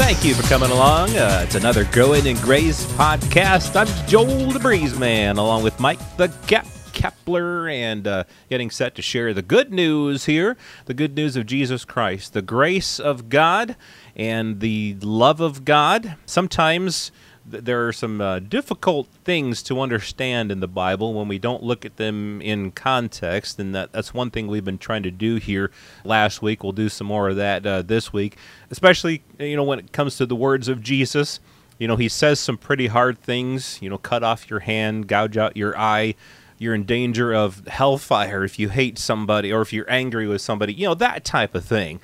Thank you for coming along. Uh, it's another Growing in Grace podcast. I'm Joel the Breeze Man, along with Mike the Cap Kapler, and uh, getting set to share the good news here the good news of Jesus Christ, the grace of God, and the love of God. Sometimes there are some uh, difficult things to understand in the Bible when we don't look at them in context, and that, that's one thing we've been trying to do here last week. We'll do some more of that uh, this week, especially you know when it comes to the words of Jesus. You know, he says some pretty hard things. You know, cut off your hand, gouge out your eye. You're in danger of hellfire if you hate somebody or if you're angry with somebody. You know that type of thing.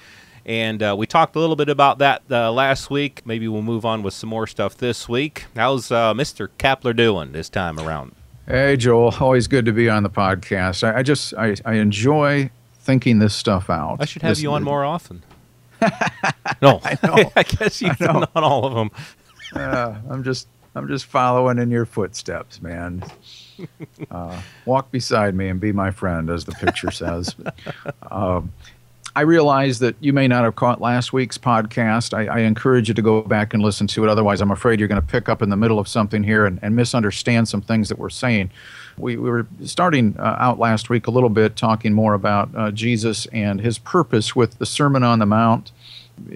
And uh, we talked a little bit about that uh, last week. Maybe we'll move on with some more stuff this week. How's uh, Mr. Kapler doing this time around? Hey, Joel. Always good to be on the podcast. I, I just I, I, enjoy thinking this stuff out. I should have this, you on more often. no, I, know. I guess you've done on all of them. uh, I'm just I'm just following in your footsteps, man. Uh, walk beside me and be my friend, as the picture says. Um, I realize that you may not have caught last week's podcast. I, I, encourage you to go back and listen to it. Otherwise, I'm afraid you're going to pick up in the middle of something here and, and misunderstand some things that we're saying. We, we were starting uh, out last week a little bit talking more about uh, Jesus and his purpose with the Sermon on the Mount.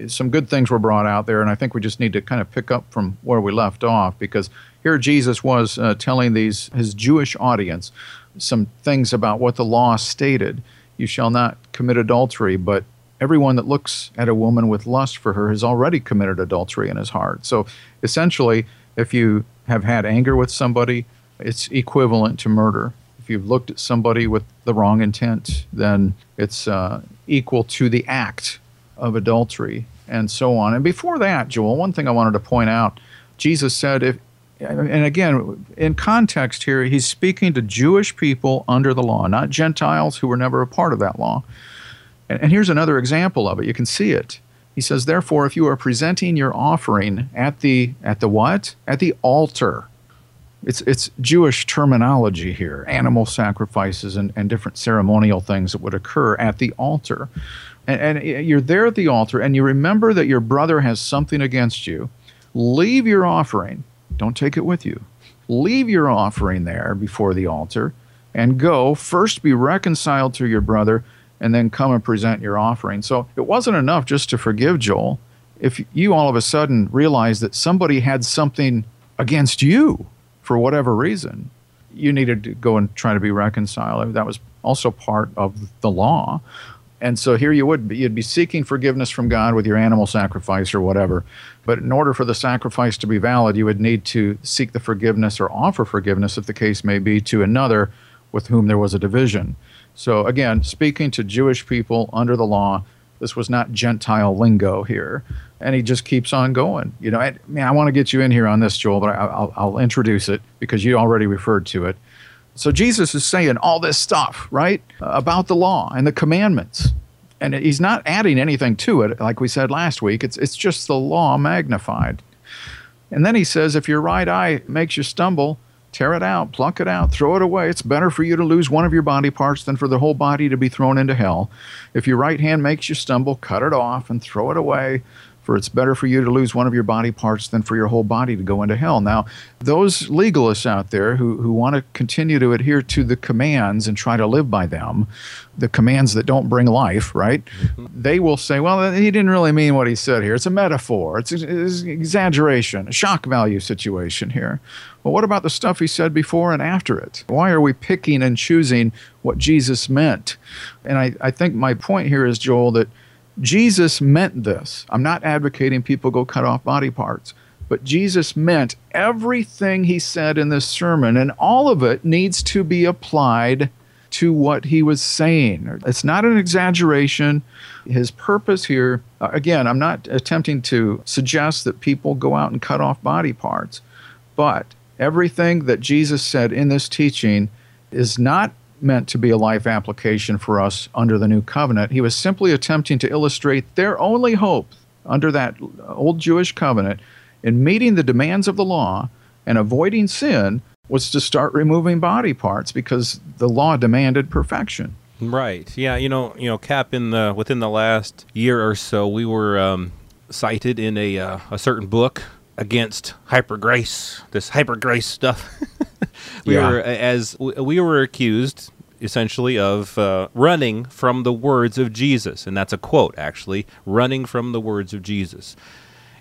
Some good things were brought out there, and I think we just need to kind of pick up from where we left off because here Jesus was uh, telling these his Jewish audience some things about what the law stated you shall not commit adultery, but everyone that looks at a woman with lust for her has already committed adultery in his heart. So essentially, if you have had anger with somebody, it's equivalent to murder. If you've looked at somebody with the wrong intent, then it's uh, equal to the act of adultery, and so on. And before that, Joel, one thing I wanted to point out Jesus said, if, and again, in context here, he's speaking to Jewish people under the law, not Gentiles who were never a part of that law. And, and, here's another example of it. You can see it. He says, therefore, if you are presenting your offering at the at the what? At the altar. It's it's Jewish terminology here, animal sacrifices and, and different ceremonial things that would occur at the altar. And, and you're there at the altar and you remember that your brother has something against you. Leave your offering don't take it with you. Leave your offering there before the altar and go. First be reconciled to your brother and then come and present your offering. So it wasn't enough just to forgive Joel. If you all of a sudden realized that somebody had something against you for whatever reason, you needed to go and try to be reconciled. That was also part of the law. And so here you would be, you'd be seeking forgiveness from God with your animal sacrifice or whatever. But in order for the sacrifice to be valid, you would need to seek the forgiveness or offer forgiveness, if the case may be, to another with whom there was a division. So again, speaking to Jewish people under the law, this was not Gentile lingo here. And he just keeps on going. You know, I, man, I want to get you in here on this, Joel, but I, I'll, I'll introduce it because you already referred to it. So Jesus is saying all this stuff, right, about the law and the commandments. And he's not adding anything to it, like we said last week. It's, it's just the law magnified. And then he says, if your right eye makes you stumble, tear it out, pluck it out, throw it away. It's better for you to lose one of your body parts than for the whole body to be thrown into hell. If your right hand makes you stumble, cut it off and throw it away. For it's better for you to lose one of your body parts than for your whole body to go into hell. Now, those legalists out there who, who want to continue to adhere to the commands and try to live by them, the commands that don't bring life, right? Mm-hmm. They will say, well, he didn't really mean what he said here. It's a metaphor, it's, it's exaggeration, a shock value situation here. Well, what about the stuff he said before and after it? Why are we picking and choosing what Jesus meant? And I, I think my point here is, Joel, that Jesus meant this. I'm not advocating people go cut off body parts, but Jesus meant everything he said in this sermon, and all of it needs to be applied to what he was saying. It's not an exaggeration. His purpose here, uh, again, I'm not attempting to suggest that people go out and cut off body parts, but everything that Jesus said in this teaching is not meant to be a life application for us under the new covenant. He was simply attempting to illustrate their only hope under that old Jewish covenant in meeting the demands of the law and avoiding sin was to start removing body parts because the law demanded perfection. Right. Yeah. You know. You know. Cap in the within the last year or so, we were um, cited in a uh, a certain book against hyper grace. This hyper grace stuff. we Yeah. were as we were accused essentially of uh, running from the words of Jesus, and that's a quote actually, running from the words of Jesus.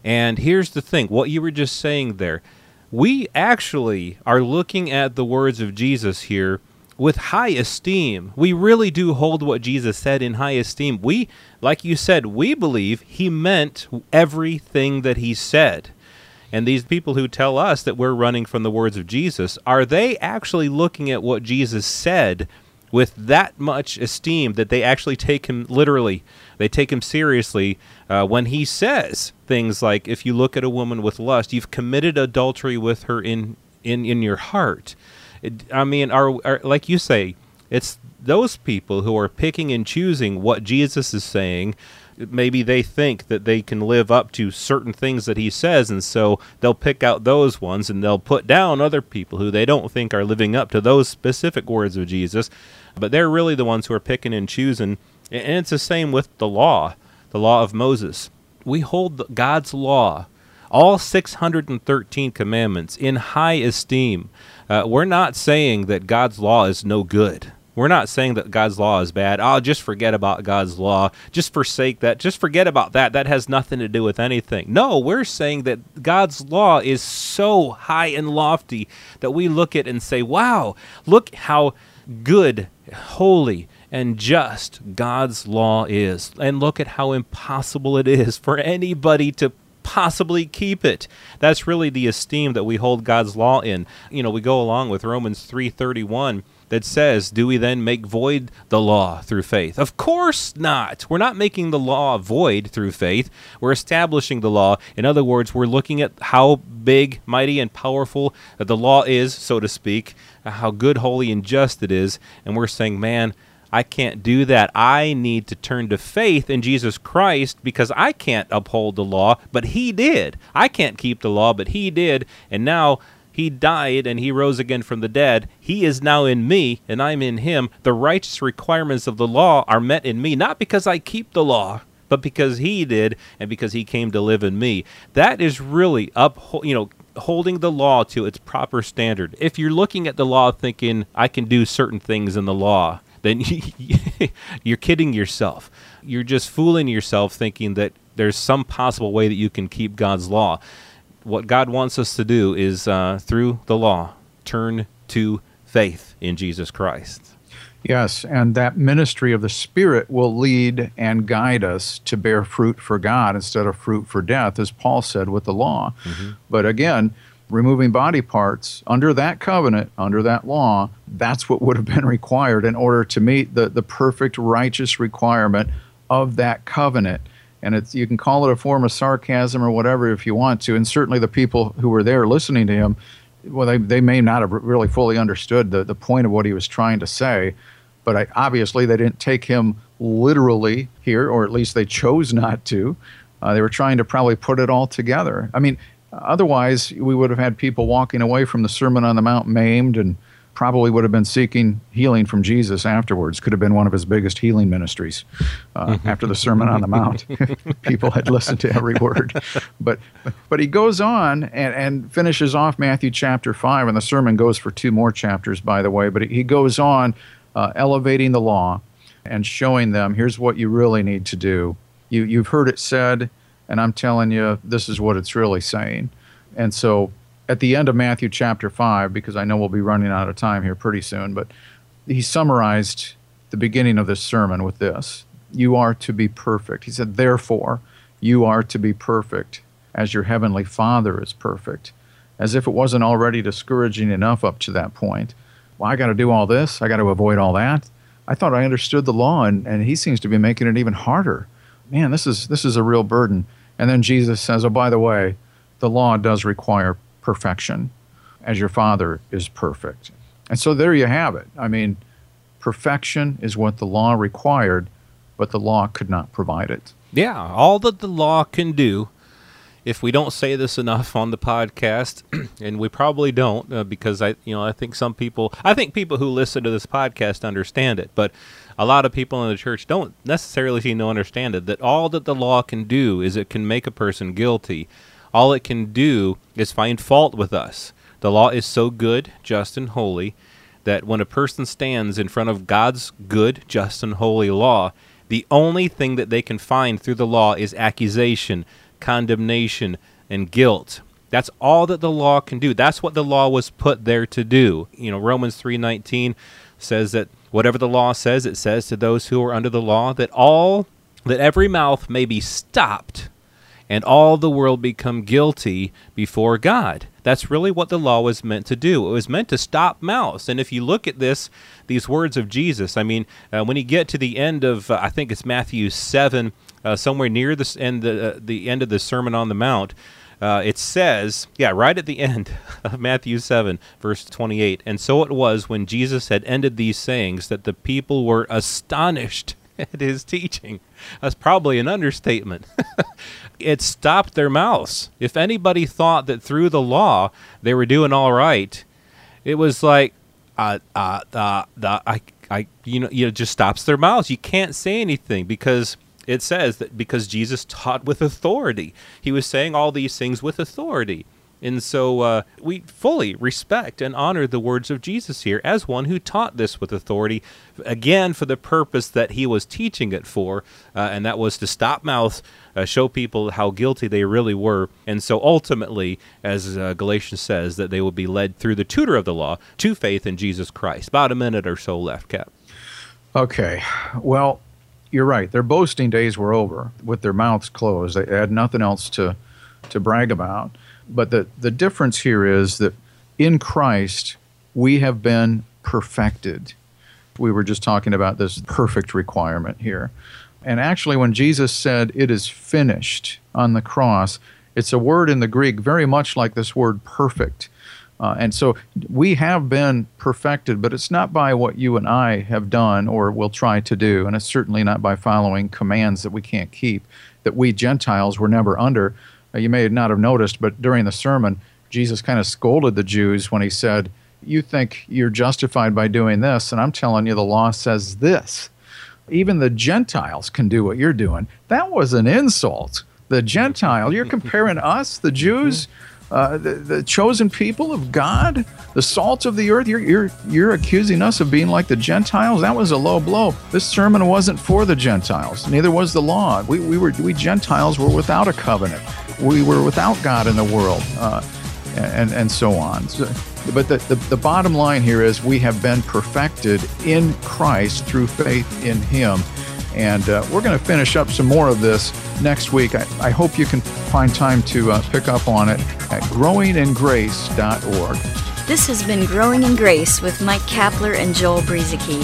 And here's the thing: what you were just saying there, we actually are looking at the words of Jesus here with high esteem. We really do hold what Jesus said in high esteem. We, like you said, we believe he meant everything that he said. And these people who tell us that we're running from the words of Jesus, are they actually looking at what Jesus said with that much esteem that they actually take him literally? They take him seriously uh, when he says things like, "If you look at a woman with lust, you've committed adultery with her in in in your heart." It, I mean, are, are like you say, it's those people who are picking and choosing what Jesus is saying. Maybe they think that they can live up to certain things that he says, and so they'll pick out those ones and they'll put down other people who they don't think are living up to those specific words of Jesus. But they're really the ones who are picking and choosing. And it's the same with the law, the law of Moses. We hold God's law, all 613 commandments, in high esteem. Uh, we're not saying that God's law is no good. We're not saying that God's law is bad. Oh, just forget about God's law. Just forsake that. Just forget about that. That has nothing to do with anything. No, we're saying that God's law is so high and lofty that we look at and say, wow, look how good, holy, and just God's law is. And look at how impossible it is for anybody to possibly keep it. That's really the esteem that we hold God's law in. You know, we go along with Romans 3:31 that says, "Do we then make void the law through faith?" Of course not. We're not making the law void through faith. We're establishing the law. In other words, we're looking at how big, mighty, and powerful the law is, so to speak, uh, how good, holy, and just it is, and we're saying, "Man, I can't do that. I need to turn to faith in Jesus Christ because I can't uphold the law, but He did. I can't keep the law, but He did. And now He died and He rose again from the dead. He is now in me, and I'm in Him. The righteous requirements of the law are met in me, not because I keep the law. But because he did, and because he came to live in me, that is really up, you know, holding the law to its proper standard. If you're looking at the law thinking I can do certain things in the law, then you're kidding yourself. You're just fooling yourself thinking that there's some possible way that you can keep God's law. What God wants us to do is, uh, through the law, turn to faith in Jesus Christ. Yes, and that ministry of the Spirit will lead and guide us to bear fruit for God instead of fruit for death, as Paul said with the law. But again, removing body parts under that covenant, under that law, that's what would have been required in order to meet the, the perfect righteous requirement of that covenant. And it's, you can call it a form of sarcasm or whatever if you want to. And certainly the people who were there listening to him, well, they, they may not have really fully understood the, the point of what he was trying to say. But I, obviously, they didn't take him literally here, or at least they chose not to. Uh, they were trying to probably put it all together. I mean, otherwise, we would have had people walking away from the Sermon on the Mount maimed and probably would have been seeking healing from Jesus afterwards. Could have been one of his biggest healing ministries uh, after the Sermon on the Mount. people had listened to every word. But but he goes on and, and finishes off Matthew chapter 5, and the sermon goes for two more chapters, by the way. But he goes on uh, elevating the law and showing them here's what you really need to do. You, you've heard it said, and I'm telling you, this is what it's really saying. And so at the end of Matthew chapter 5, because I know we'll be running out of time here pretty soon, but he summarized the beginning of this sermon with this You are to be perfect. He said, Therefore, you are to be perfect as your heavenly Father is perfect. As if it wasn't already discouraging enough up to that point. Well, I got to do all this, I got to avoid all that. I thought I understood the law, and, and he seems to be making it even harder. Man, this is, this is a real burden. And then Jesus says, Oh, by the way, the law does require perfection, as your Father is perfect. And so there you have it. I mean, perfection is what the law required, but the law could not provide it. Yeah, all that the law can do. If we don't say this enough on the podcast, and we probably don't, uh, because I, you know, I think some people, I think people who listen to this podcast understand it, but a lot of people in the church don't necessarily seem to understand it. That all that the law can do is it can make a person guilty. All it can do is find fault with us. The law is so good, just, and holy that when a person stands in front of God's good, just, and holy law, the only thing that they can find through the law is accusation, condemnation, and guilt. That's all that the law can do. That's what the law was put there to do. You know, Romans 3:19 says that whatever the law says, it says to those who are under the law that all that every mouth may be stopped and all the world become guilty before God. That's really what the law was meant to do. It was meant to stop mouths. And if you look at this, these words of Jesus, I mean, uh, when you get to the end of, uh, I think it's Matthew 7, uh, somewhere near the end, the, uh, the end of the Sermon on the Mount, uh, it says, yeah, right at the end of Matthew 7, verse 28, and so it was when Jesus had ended these sayings that the people were astonished at his teaching. That's probably an understatement. it stopped their mouths. If anybody thought that through the law they were doing all right, it was like, uh, uh, uh, uh, I, I, you know, you just stops their mouths. You can't say anything because it says that because Jesus taught with authority, he was saying all these things with authority. And so uh, we fully respect and honor the words of Jesus here as one who taught this with authority, again, for the purpose that he was teaching it for, uh, and that was to stop mouths, uh, show people how guilty they really were. And so ultimately, as uh, Galatians says, that they will be led through the tutor of the law to faith in Jesus Christ. About a minute or so left, Cap. Okay. Well, you're right. Their boasting days were over with their mouths closed. They had nothing else to, to brag about. But the, the difference here is that in Christ, we have been perfected. We were just talking about this perfect requirement here. And actually, when Jesus said, It is finished on the cross, it's a word in the Greek very much like this word perfect. Uh, and so we have been perfected, but it's not by what you and I have done or will try to do. And it's certainly not by following commands that we can't keep, that we Gentiles were never under. You may not have noticed, but during the sermon, Jesus kind of scolded the Jews when he said, You think you're justified by doing this, and I'm telling you the law says this. Even the Gentiles can do what you're doing. That was an insult. The Gentile, you're comparing us, the Jews, uh, the, the chosen people of God, the salt of the earth. You're, you're, you're accusing us of being like the Gentiles. That was a low blow. This sermon wasn't for the Gentiles. Neither was the law. We, we were we Gentiles were without a covenant we were without God in the world, uh, and, and so on. So, but the, the, the bottom line here is we have been perfected in Christ through faith in Him. And uh, we're going to finish up some more of this next week. I, I hope you can find time to uh, pick up on it at growingingrace.org. This has been Growing in Grace with Mike Kapler and Joel Brueseke,